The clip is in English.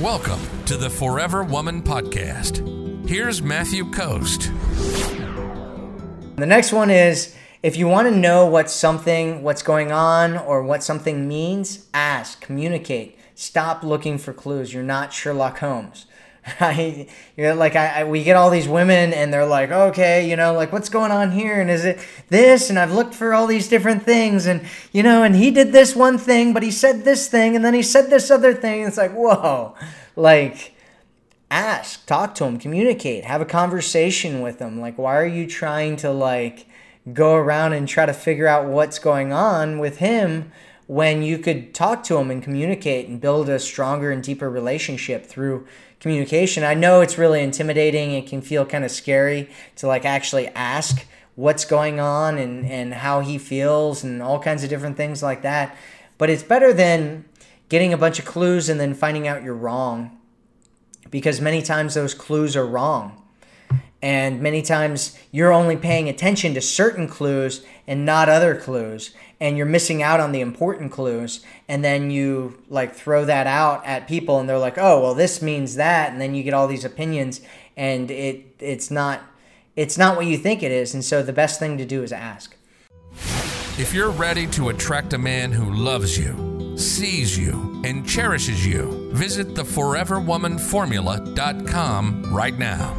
Welcome to the Forever Woman Podcast. Here's Matthew Coast. The next one is if you want to know what something, what's going on, or what something means, ask, communicate. Stop looking for clues. You're not Sherlock Holmes. Right? you know, like I, I, we get all these women and they're like, okay, you know, like what's going on here, and is it this? And I've looked for all these different things, and you know, and he did this one thing, but he said this thing, and then he said this other thing. It's like, whoa, like ask, talk to him, communicate, have a conversation with him. Like, why are you trying to like go around and try to figure out what's going on with him when you could talk to him and communicate and build a stronger and deeper relationship through communication? I know it's really intimidating. It can feel kind of scary to like actually ask what's going on and, and how he feels and all kinds of different things like that. But it's better than getting a bunch of clues and then finding out you're wrong because many times those clues are wrong. And many times you're only paying attention to certain clues and not other clues. And you're missing out on the important clues. And then you like throw that out at people and they're like, oh, well, this means that. And then you get all these opinions and it it's not it's not what you think it is. And so the best thing to do is ask. If you're ready to attract a man who loves you, sees you, and cherishes you, visit theforeverwomanformula.com right now.